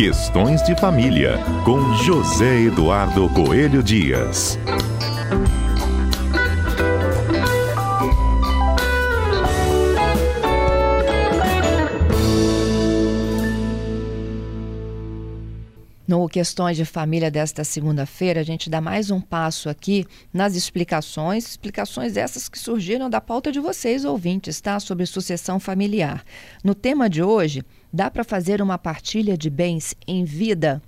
Questões de Família, com José Eduardo Coelho Dias. No Questões de Família desta segunda-feira, a gente dá mais um passo aqui nas explicações, explicações essas que surgiram da pauta de vocês, ouvintes, tá? Sobre sucessão familiar. No tema de hoje, dá para fazer uma partilha de bens em vida?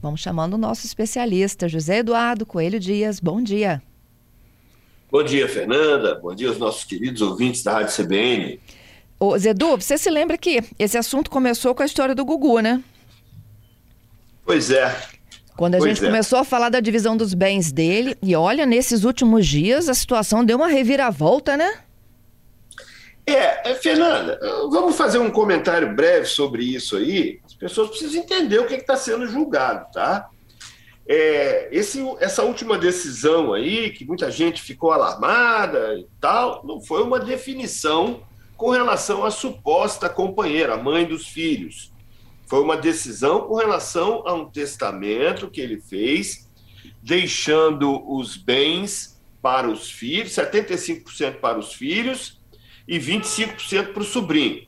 Vamos chamando o nosso especialista, José Eduardo Coelho Dias. Bom dia. Bom dia, Fernanda. Bom dia aos nossos queridos ouvintes da Rádio CBN. Ô, Zedu, você se lembra que esse assunto começou com a história do Gugu, né? Pois é. Quando a Pois gente é. começou a falar da divisão dos bens dele, e olha, nesses últimos dias a situação deu uma reviravolta, né? É, é, Fernanda, vamos fazer um comentário breve sobre isso aí. As pessoas precisam entender o que está sendo julgado, tá? É, esse, essa última decisão aí, que muita gente ficou alarmada e tal, não foi uma definição com relação à suposta companheira, a mãe dos filhos. Foi uma decisão com relação a um testamento que ele fez, deixando os bens para os filhos, 75% para os filhos e 25% para o sobrinho.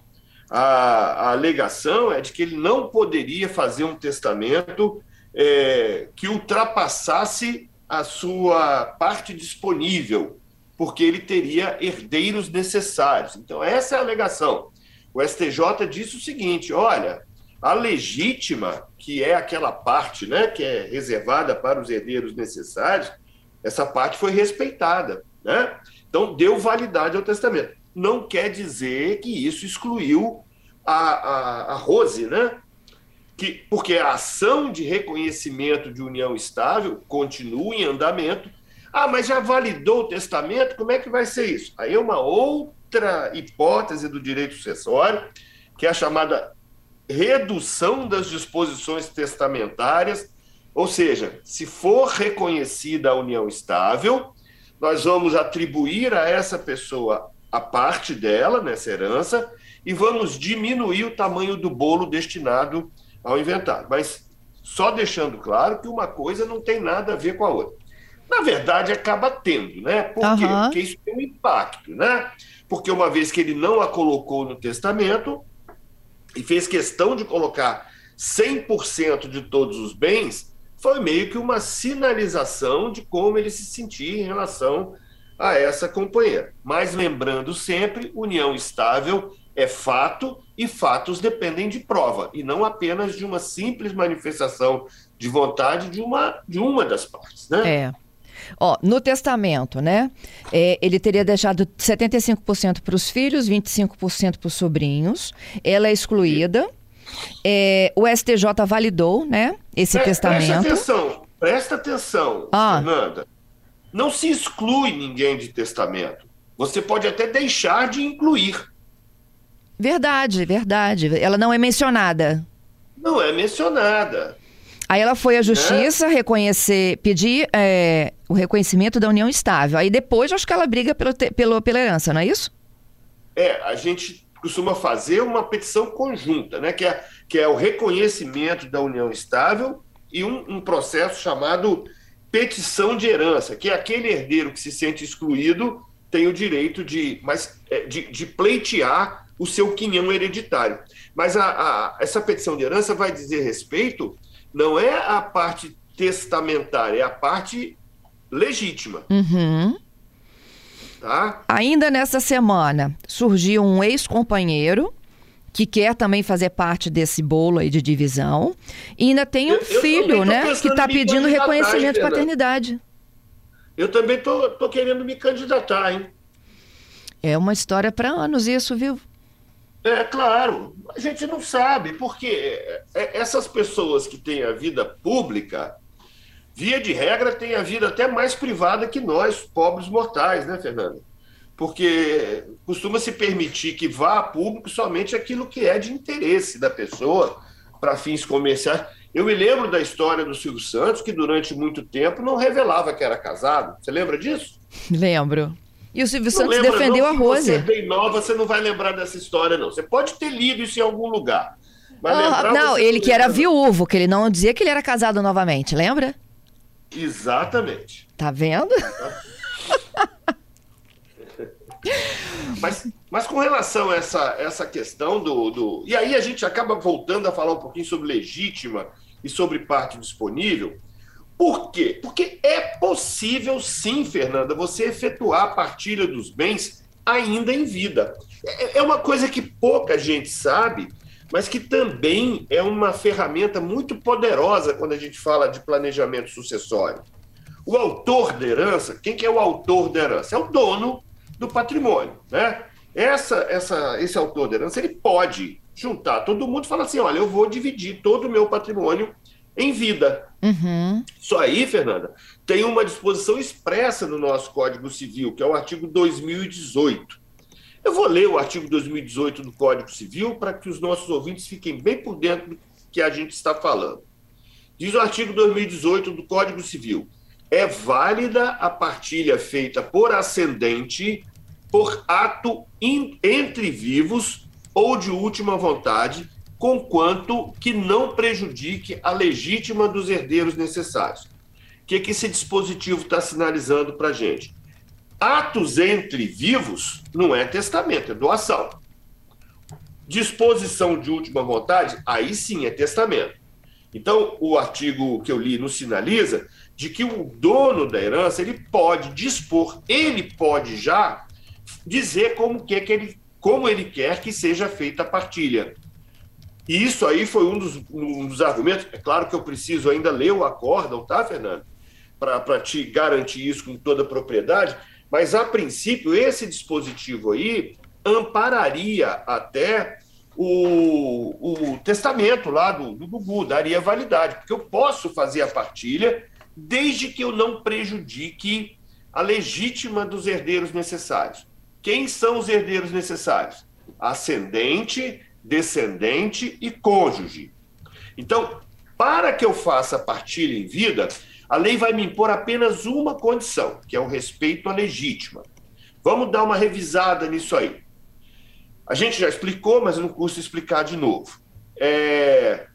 A, a alegação é de que ele não poderia fazer um testamento é, que ultrapassasse a sua parte disponível, porque ele teria herdeiros necessários. Então, essa é a alegação. O STJ disse o seguinte: olha, a legítima, que é aquela parte né, que é reservada para os herdeiros necessários, essa parte foi respeitada. Né? Então, deu validade ao testamento. Não quer dizer que isso excluiu a, a, a Rose, né? Que, porque a ação de reconhecimento de união estável continua em andamento. Ah, mas já validou o testamento? Como é que vai ser isso? Aí é uma outra hipótese do direito sucessório, que é a chamada redução das disposições testamentárias, ou seja, se for reconhecida a união estável, nós vamos atribuir a essa pessoa a parte dela nessa herança e vamos diminuir o tamanho do bolo destinado ao inventário. Mas só deixando claro que uma coisa não tem nada a ver com a outra. Na verdade, acaba tendo, né? Por quê? Aham. Porque isso tem um impacto, né? Porque uma vez que ele não a colocou no testamento, e fez questão de colocar 100% de todos os bens, foi meio que uma sinalização de como ele se sentia em relação a essa companheira. Mas lembrando sempre, união estável é fato e fatos dependem de prova e não apenas de uma simples manifestação de vontade de uma de uma das partes, né? É. Ó, no testamento, né? é, ele teria deixado 75% para os filhos, 25% para os sobrinhos. Ela é excluída. É, o STJ validou, né? Esse Pre- Presta testamento. atenção, presta atenção, Ah. Fernanda. Não se exclui ninguém de testamento. Você pode até deixar de incluir. Verdade, verdade. Ela não é mencionada. Não é mencionada. Aí ela foi à justiça reconhecer, pedir é, o reconhecimento da união estável. Aí depois acho que ela briga pelo, pelo, pela herança, não é isso? É, a gente costuma fazer uma petição conjunta, né? que, é, que é o reconhecimento da união estável e um, um processo chamado petição de herança, que é aquele herdeiro que se sente excluído tem o direito de, mas, é, de, de pleitear o seu quinhão hereditário. Mas a, a- essa petição de herança vai dizer respeito, não é a parte testamentária, é a parte legítima. Uhum. Tá? Ainda nessa semana surgiu um ex-companheiro que quer também fazer parte desse bolo aí de divisão. E ainda tem um Eu- filho, né? Que está pedindo reconhecimento de paternidade. Eu também tô, tô querendo me candidatar, hein? É uma história para anos isso, viu? É claro, a gente não sabe, porque é, é, essas pessoas que têm a vida pública, via de regra, têm a vida até mais privada que nós, pobres mortais, né, Fernanda? Porque costuma se permitir que vá a público somente aquilo que é de interesse da pessoa para fins comerciais. Eu me lembro da história do Silvio Santos, que durante muito tempo não revelava que era casado. Você lembra disso? Lembro. E o Silvio Não Santos lembra, defendeu não, a que Você é Rose. bem nova, você não vai lembrar dessa história, não. Você pode ter lido isso em algum lugar. Oh, não, ele que era viúvo, que ele não dizia que ele era casado novamente, lembra? Exatamente. Tá vendo? mas, mas com relação a essa, essa questão do, do. E aí a gente acaba voltando a falar um pouquinho sobre legítima e sobre parte disponível. Por quê? Porque é possível, sim, Fernanda, você efetuar a partilha dos bens ainda em vida. É, é uma coisa que pouca gente sabe, mas que também é uma ferramenta muito poderosa quando a gente fala de planejamento sucessório. O autor da herança, quem que é o autor da herança? É o dono do patrimônio, né? Essa, essa, esse autor da herança, ele pode juntar todo mundo e falar assim, olha, eu vou dividir todo o meu patrimônio em vida. Uhum. Isso aí, Fernanda, tem uma disposição expressa no nosso Código Civil, que é o artigo 2018. Eu vou ler o artigo 2018 do Código Civil para que os nossos ouvintes fiquem bem por dentro do que a gente está falando. Diz o artigo 2018 do Código Civil: é válida a partilha feita por ascendente por ato in, entre vivos ou de última vontade, conquanto que não prejudique a legítima dos herdeiros necessários. O que, que esse dispositivo está sinalizando para a gente? Atos entre vivos não é testamento, é doação. Disposição de última vontade, aí sim é testamento. Então, o artigo que eu li nos sinaliza de que o dono da herança ele pode dispor, ele pode já dizer como que, que ele, como ele quer que seja feita a partilha. E isso aí foi um dos, um dos argumentos. É claro que eu preciso ainda ler o acórdão, tá, Fernando? Para te garantir isso com toda a propriedade, mas, a princípio, esse dispositivo aí ampararia até o, o testamento lá do, do Gugu, daria validade, porque eu posso fazer a partilha desde que eu não prejudique a legítima dos herdeiros necessários. Quem são os herdeiros necessários? Ascendente, descendente e cônjuge. Então, para que eu faça partilha em vida, a lei vai me impor apenas uma condição, que é o respeito à legítima. Vamos dar uma revisada nisso aí. A gente já explicou, mas não custa explicar de novo. É...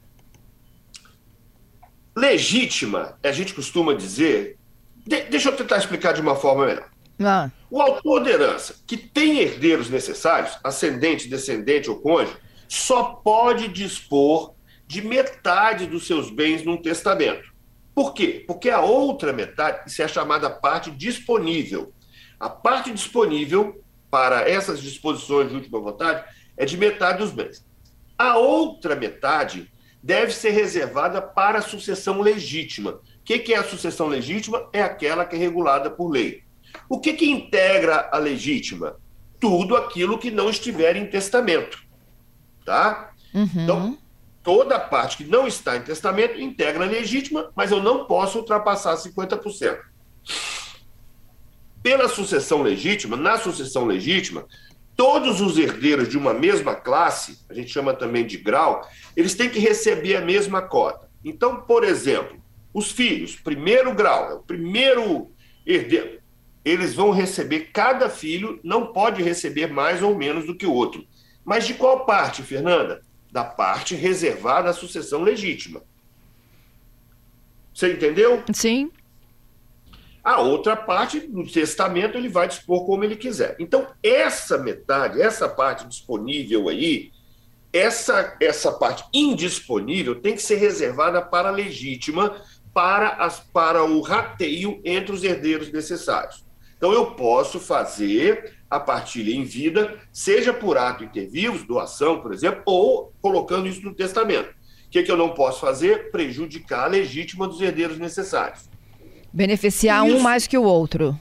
Legítima, a gente costuma dizer. De... deixa eu tentar explicar de uma forma melhor. Ah. O autor da herança, que tem herdeiros necessários, ascendente, descendente ou cônjuge, só pode dispor de metade dos seus bens num testamento. Por quê? Porque a outra metade, isso é a chamada parte disponível. A parte disponível para essas disposições de última vontade é de metade dos bens. A outra metade deve ser reservada para a sucessão legítima. O que é a sucessão legítima? É aquela que é regulada por lei. O que, que integra a legítima? Tudo aquilo que não estiver em testamento. Tá? Uhum. Então, toda parte que não está em testamento integra a legítima, mas eu não posso ultrapassar 50%. Pela sucessão legítima, na sucessão legítima, todos os herdeiros de uma mesma classe, a gente chama também de grau, eles têm que receber a mesma cota. Então, por exemplo, os filhos, primeiro grau, é o primeiro herdeiro, eles vão receber, cada filho não pode receber mais ou menos do que o outro. Mas de qual parte, Fernanda? da parte reservada à sucessão legítima. Você entendeu? Sim. A outra parte, no testamento, ele vai dispor como ele quiser. Então, essa metade, essa parte disponível aí, essa, essa parte indisponível tem que ser reservada para a legítima, para, as, para o rateio entre os herdeiros necessários. Então, eu posso fazer a partilha em vida, seja por ato intervivos, doação, por exemplo, ou colocando isso no testamento. O que, que eu não posso fazer? Prejudicar a legítima dos herdeiros necessários. Beneficiar isso... um mais que o outro.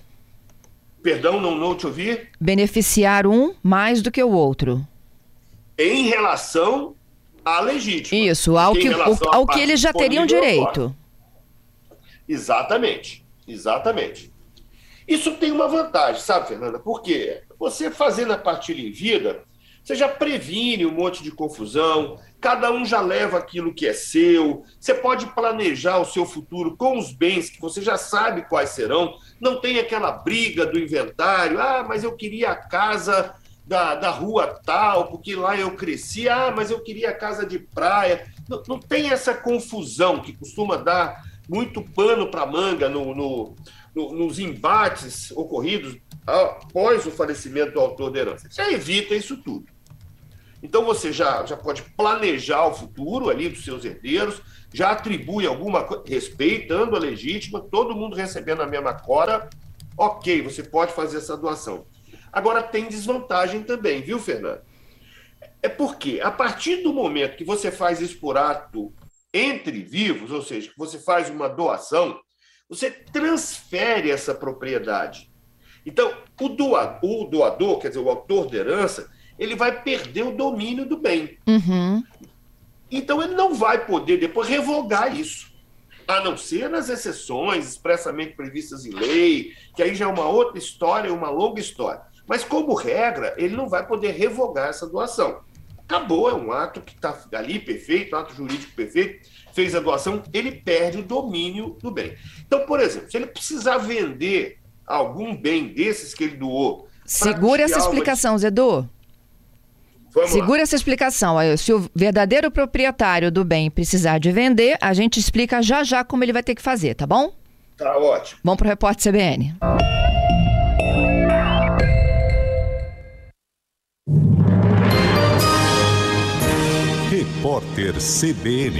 Perdão, não, não te ouvi? Beneficiar um mais do que o outro. Em relação à legítima. Isso, ao que, ao que eles já teriam direito. Exatamente, exatamente. Isso tem uma vantagem, sabe, Fernanda? Porque você fazendo a partilha em vida, você já previne um monte de confusão, cada um já leva aquilo que é seu, você pode planejar o seu futuro com os bens que você já sabe quais serão, não tem aquela briga do inventário, ah, mas eu queria a casa da, da rua tal, porque lá eu cresci, ah, mas eu queria casa de praia. Não, não tem essa confusão que costuma dar muito pano para manga no, no, no, nos embates ocorridos após o falecimento do autor da herança. Você evita isso tudo. Então você já, já pode planejar o futuro ali dos seus herdeiros, já atribui alguma coisa, respeitando a legítima, todo mundo recebendo a mesma cora, ok, você pode fazer essa doação. Agora tem desvantagem também, viu, Fernando? É porque a partir do momento que você faz isso por ato entre vivos, ou seja, que você faz uma doação, você transfere essa propriedade. Então, o doador, o doador, quer dizer, o autor da herança, ele vai perder o domínio do bem. Uhum. Então, ele não vai poder depois revogar isso. A não ser nas exceções expressamente previstas em lei, que aí já é uma outra história, uma longa história. Mas, como regra, ele não vai poder revogar essa doação. Acabou, é um ato que está ali perfeito, um ato jurídico perfeito, fez a doação, ele perde o domínio do bem. Então, por exemplo, se ele precisar vender algum bem desses que ele doou. Segura essa explicação, de... Zedu. Vamos Segura lá. essa explicação. Se o verdadeiro proprietário do bem precisar de vender, a gente explica já já como ele vai ter que fazer, tá bom? Tá ótimo. Vamos para o repórter CBN. Repórter CBN.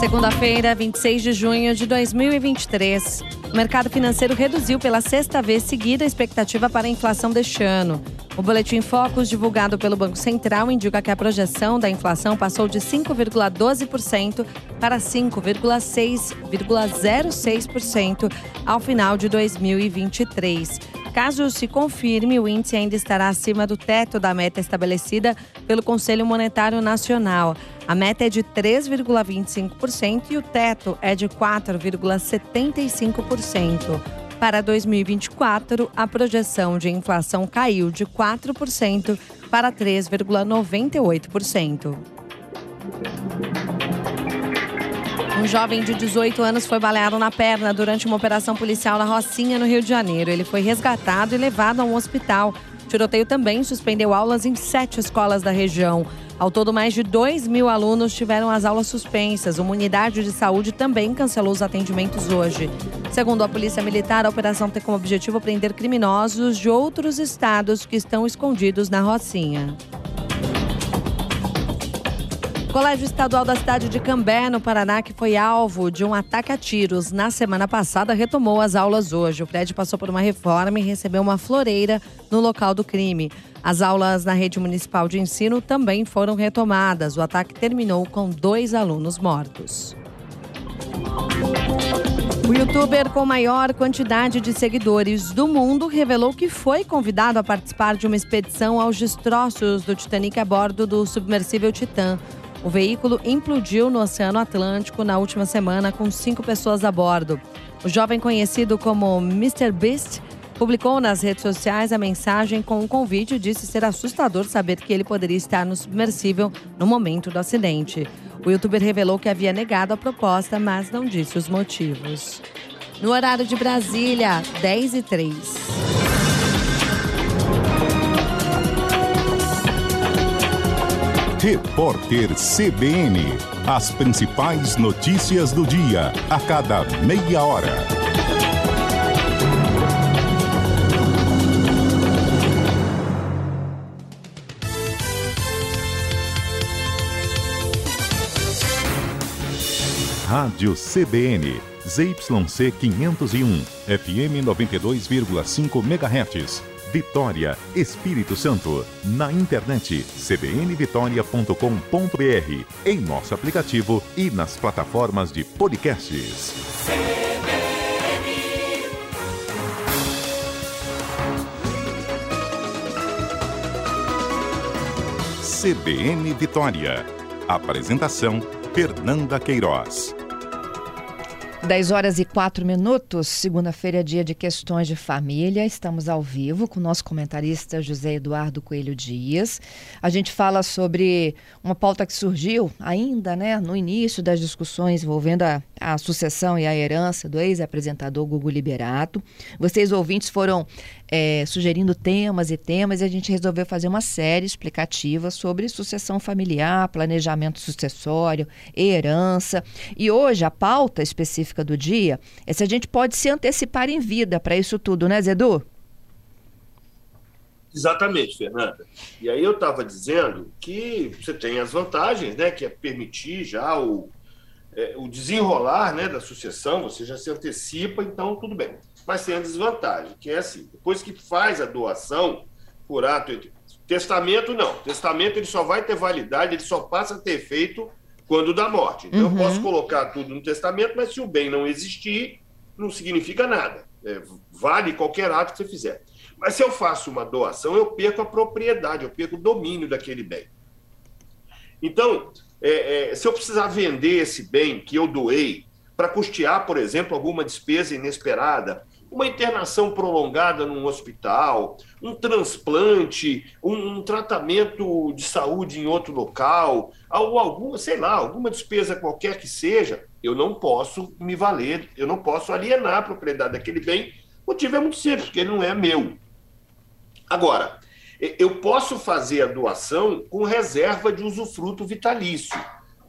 Segunda-feira, 26 de junho de 2023. O mercado financeiro reduziu pela sexta vez seguida a expectativa para a inflação deste ano. O boletim Focus, divulgado pelo Banco Central, indica que a projeção da inflação passou de 5,12% para 5,06% ao final de 2023. Caso se confirme, o índice ainda estará acima do teto da meta estabelecida pelo Conselho Monetário Nacional. A meta é de 3,25% e o teto é de 4,75%. Para 2024, a projeção de inflação caiu de 4% para 3,98%. Um jovem de 18 anos foi baleado na perna durante uma operação policial na Rocinha, no Rio de Janeiro. Ele foi resgatado e levado a um hospital. O tiroteio também suspendeu aulas em sete escolas da região. Ao todo, mais de 2 mil alunos tiveram as aulas suspensas. Uma unidade de saúde também cancelou os atendimentos hoje. Segundo a Polícia Militar, a operação tem como objetivo prender criminosos de outros estados que estão escondidos na Rocinha. Colégio Estadual da cidade de Cambé, no Paraná, que foi alvo de um ataque a tiros na semana passada, retomou as aulas hoje. O prédio passou por uma reforma e recebeu uma floreira no local do crime. As aulas na rede municipal de ensino também foram retomadas. O ataque terminou com dois alunos mortos. O youtuber com maior quantidade de seguidores do mundo revelou que foi convidado a participar de uma expedição aos destroços do Titanic a bordo do submersível Titã. O veículo implodiu no Oceano Atlântico na última semana com cinco pessoas a bordo. O jovem conhecido como Mr. Beast publicou nas redes sociais a mensagem com um convite e disse ser assustador saber que ele poderia estar no submersível no momento do acidente. O youtuber revelou que havia negado a proposta, mas não disse os motivos. No horário de Brasília, 10 e 3. Repórter CBN. As principais notícias do dia, a cada meia hora. Rádio CBN, ZYC 501, FM 92,5 MHz. Vitória, Espírito Santo. Na internet cbnvitoria.com.br, em nosso aplicativo e nas plataformas de podcasts. CBN Vitória. Apresentação: Fernanda Queiroz. 10 horas e 4 minutos, segunda-feira é dia de questões de família. Estamos ao vivo com o nosso comentarista José Eduardo Coelho Dias. A gente fala sobre uma pauta que surgiu ainda né, no início das discussões envolvendo a, a sucessão e a herança do ex-apresentador Gugu Liberato. Vocês, ouvintes, foram é, sugerindo temas e temas e a gente resolveu fazer uma série explicativa sobre sucessão familiar, planejamento sucessório, herança. E hoje a pauta específica do dia é se a gente pode se antecipar em vida para isso tudo, né, Zedu? Exatamente, Fernanda. E aí eu estava dizendo que você tem as vantagens, né, que é permitir já o, é, o desenrolar né, da sucessão, você já se antecipa, então tudo bem mas tem a desvantagem, que é assim, depois que faz a doação por ato testamento não, testamento ele só vai ter validade, ele só passa a ter efeito quando da morte. Então uhum. eu posso colocar tudo no testamento, mas se o bem não existir, não significa nada. É, vale qualquer ato que você fizer. Mas se eu faço uma doação, eu perco a propriedade, eu perco o domínio daquele bem. Então, é, é, se eu precisar vender esse bem que eu doei para custear, por exemplo, alguma despesa inesperada, uma internação prolongada num hospital, um transplante, um, um, tratamento de saúde em outro local, ou alguma, sei lá, alguma despesa qualquer que seja, eu não posso me valer, eu não posso alienar a propriedade daquele bem. O motivo é muito simples, porque ele não é meu. Agora, eu posso fazer a doação com reserva de usufruto vitalício.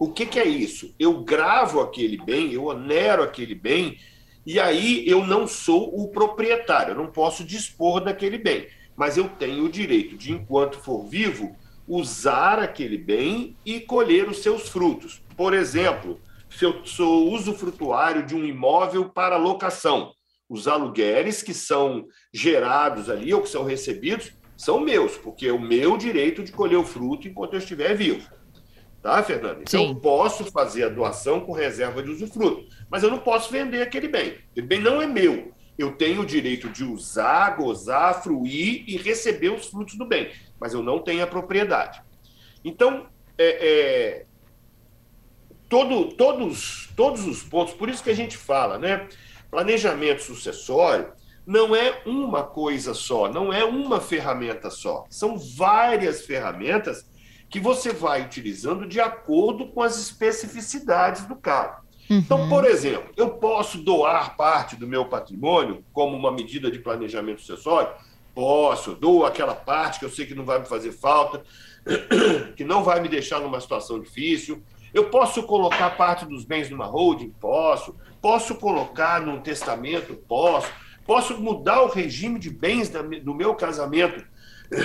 O que, que é isso? Eu gravo aquele bem, eu onero aquele bem e aí eu não sou o proprietário, eu não posso dispor daquele bem, mas eu tenho o direito de, enquanto for vivo, usar aquele bem e colher os seus frutos. Por exemplo, se eu sou usufrutuário de um imóvel para locação, os aluguéis que são gerados ali ou que são recebidos são meus, porque é o meu direito de colher o fruto enquanto eu estiver vivo. Tá, Fernando? Então, eu posso fazer a doação com reserva de usufruto, mas eu não posso vender aquele bem. Aquele bem não é meu. Eu tenho o direito de usar, gozar, fruir e receber os frutos do bem, mas eu não tenho a propriedade. Então, é, é, todo, todos, todos os pontos, por isso que a gente fala, né? Planejamento sucessório não é uma coisa só, não é uma ferramenta só. São várias ferramentas que você vai utilizando de acordo com as especificidades do caso. Então, uhum. Então, por exemplo, eu posso doar parte do meu patrimônio como uma medida de planejamento sucessório? Posso, dou aquela parte que eu sei que não vai me fazer falta, que não vai me deixar numa situação difícil. Eu posso colocar parte dos bens numa holding? Posso. Posso colocar num testamento? Posso. Posso mudar o regime de bens do meu casamento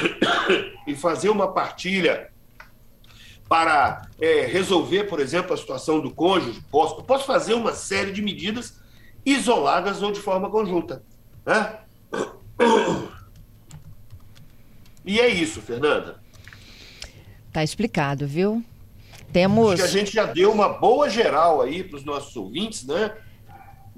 e fazer uma partilha para é, resolver, por exemplo, a situação do cônjuge, posso, posso fazer uma série de medidas isoladas ou de forma conjunta. Né? E é isso, Fernanda. Tá explicado, viu? Temos. Acho que a gente já deu uma boa geral aí para os nossos ouvintes, né?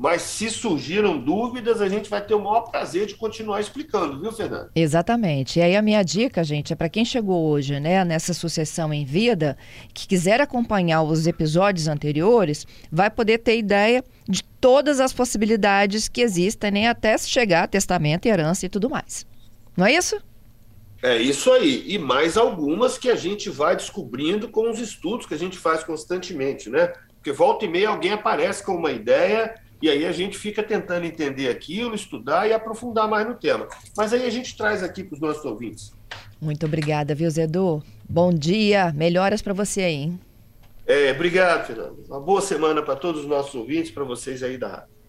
Mas se surgiram dúvidas, a gente vai ter o maior prazer de continuar explicando, viu, Fernando? Exatamente. E aí a minha dica, gente, é para quem chegou hoje, né, nessa sucessão em vida, que quiser acompanhar os episódios anteriores, vai poder ter ideia de todas as possibilidades que existem, né, até chegar a testamento, herança e tudo mais. Não é isso? É isso aí. E mais algumas que a gente vai descobrindo com os estudos que a gente faz constantemente, né? Porque volta e meia alguém aparece com uma ideia e aí a gente fica tentando entender aquilo, estudar e aprofundar mais no tema. Mas aí a gente traz aqui para os nossos ouvintes. Muito obrigada, viu, Zedu? Bom dia, melhoras para você aí, hein? É, obrigado, Fernando. Uma boa semana para todos os nossos ouvintes, para vocês aí da rádio.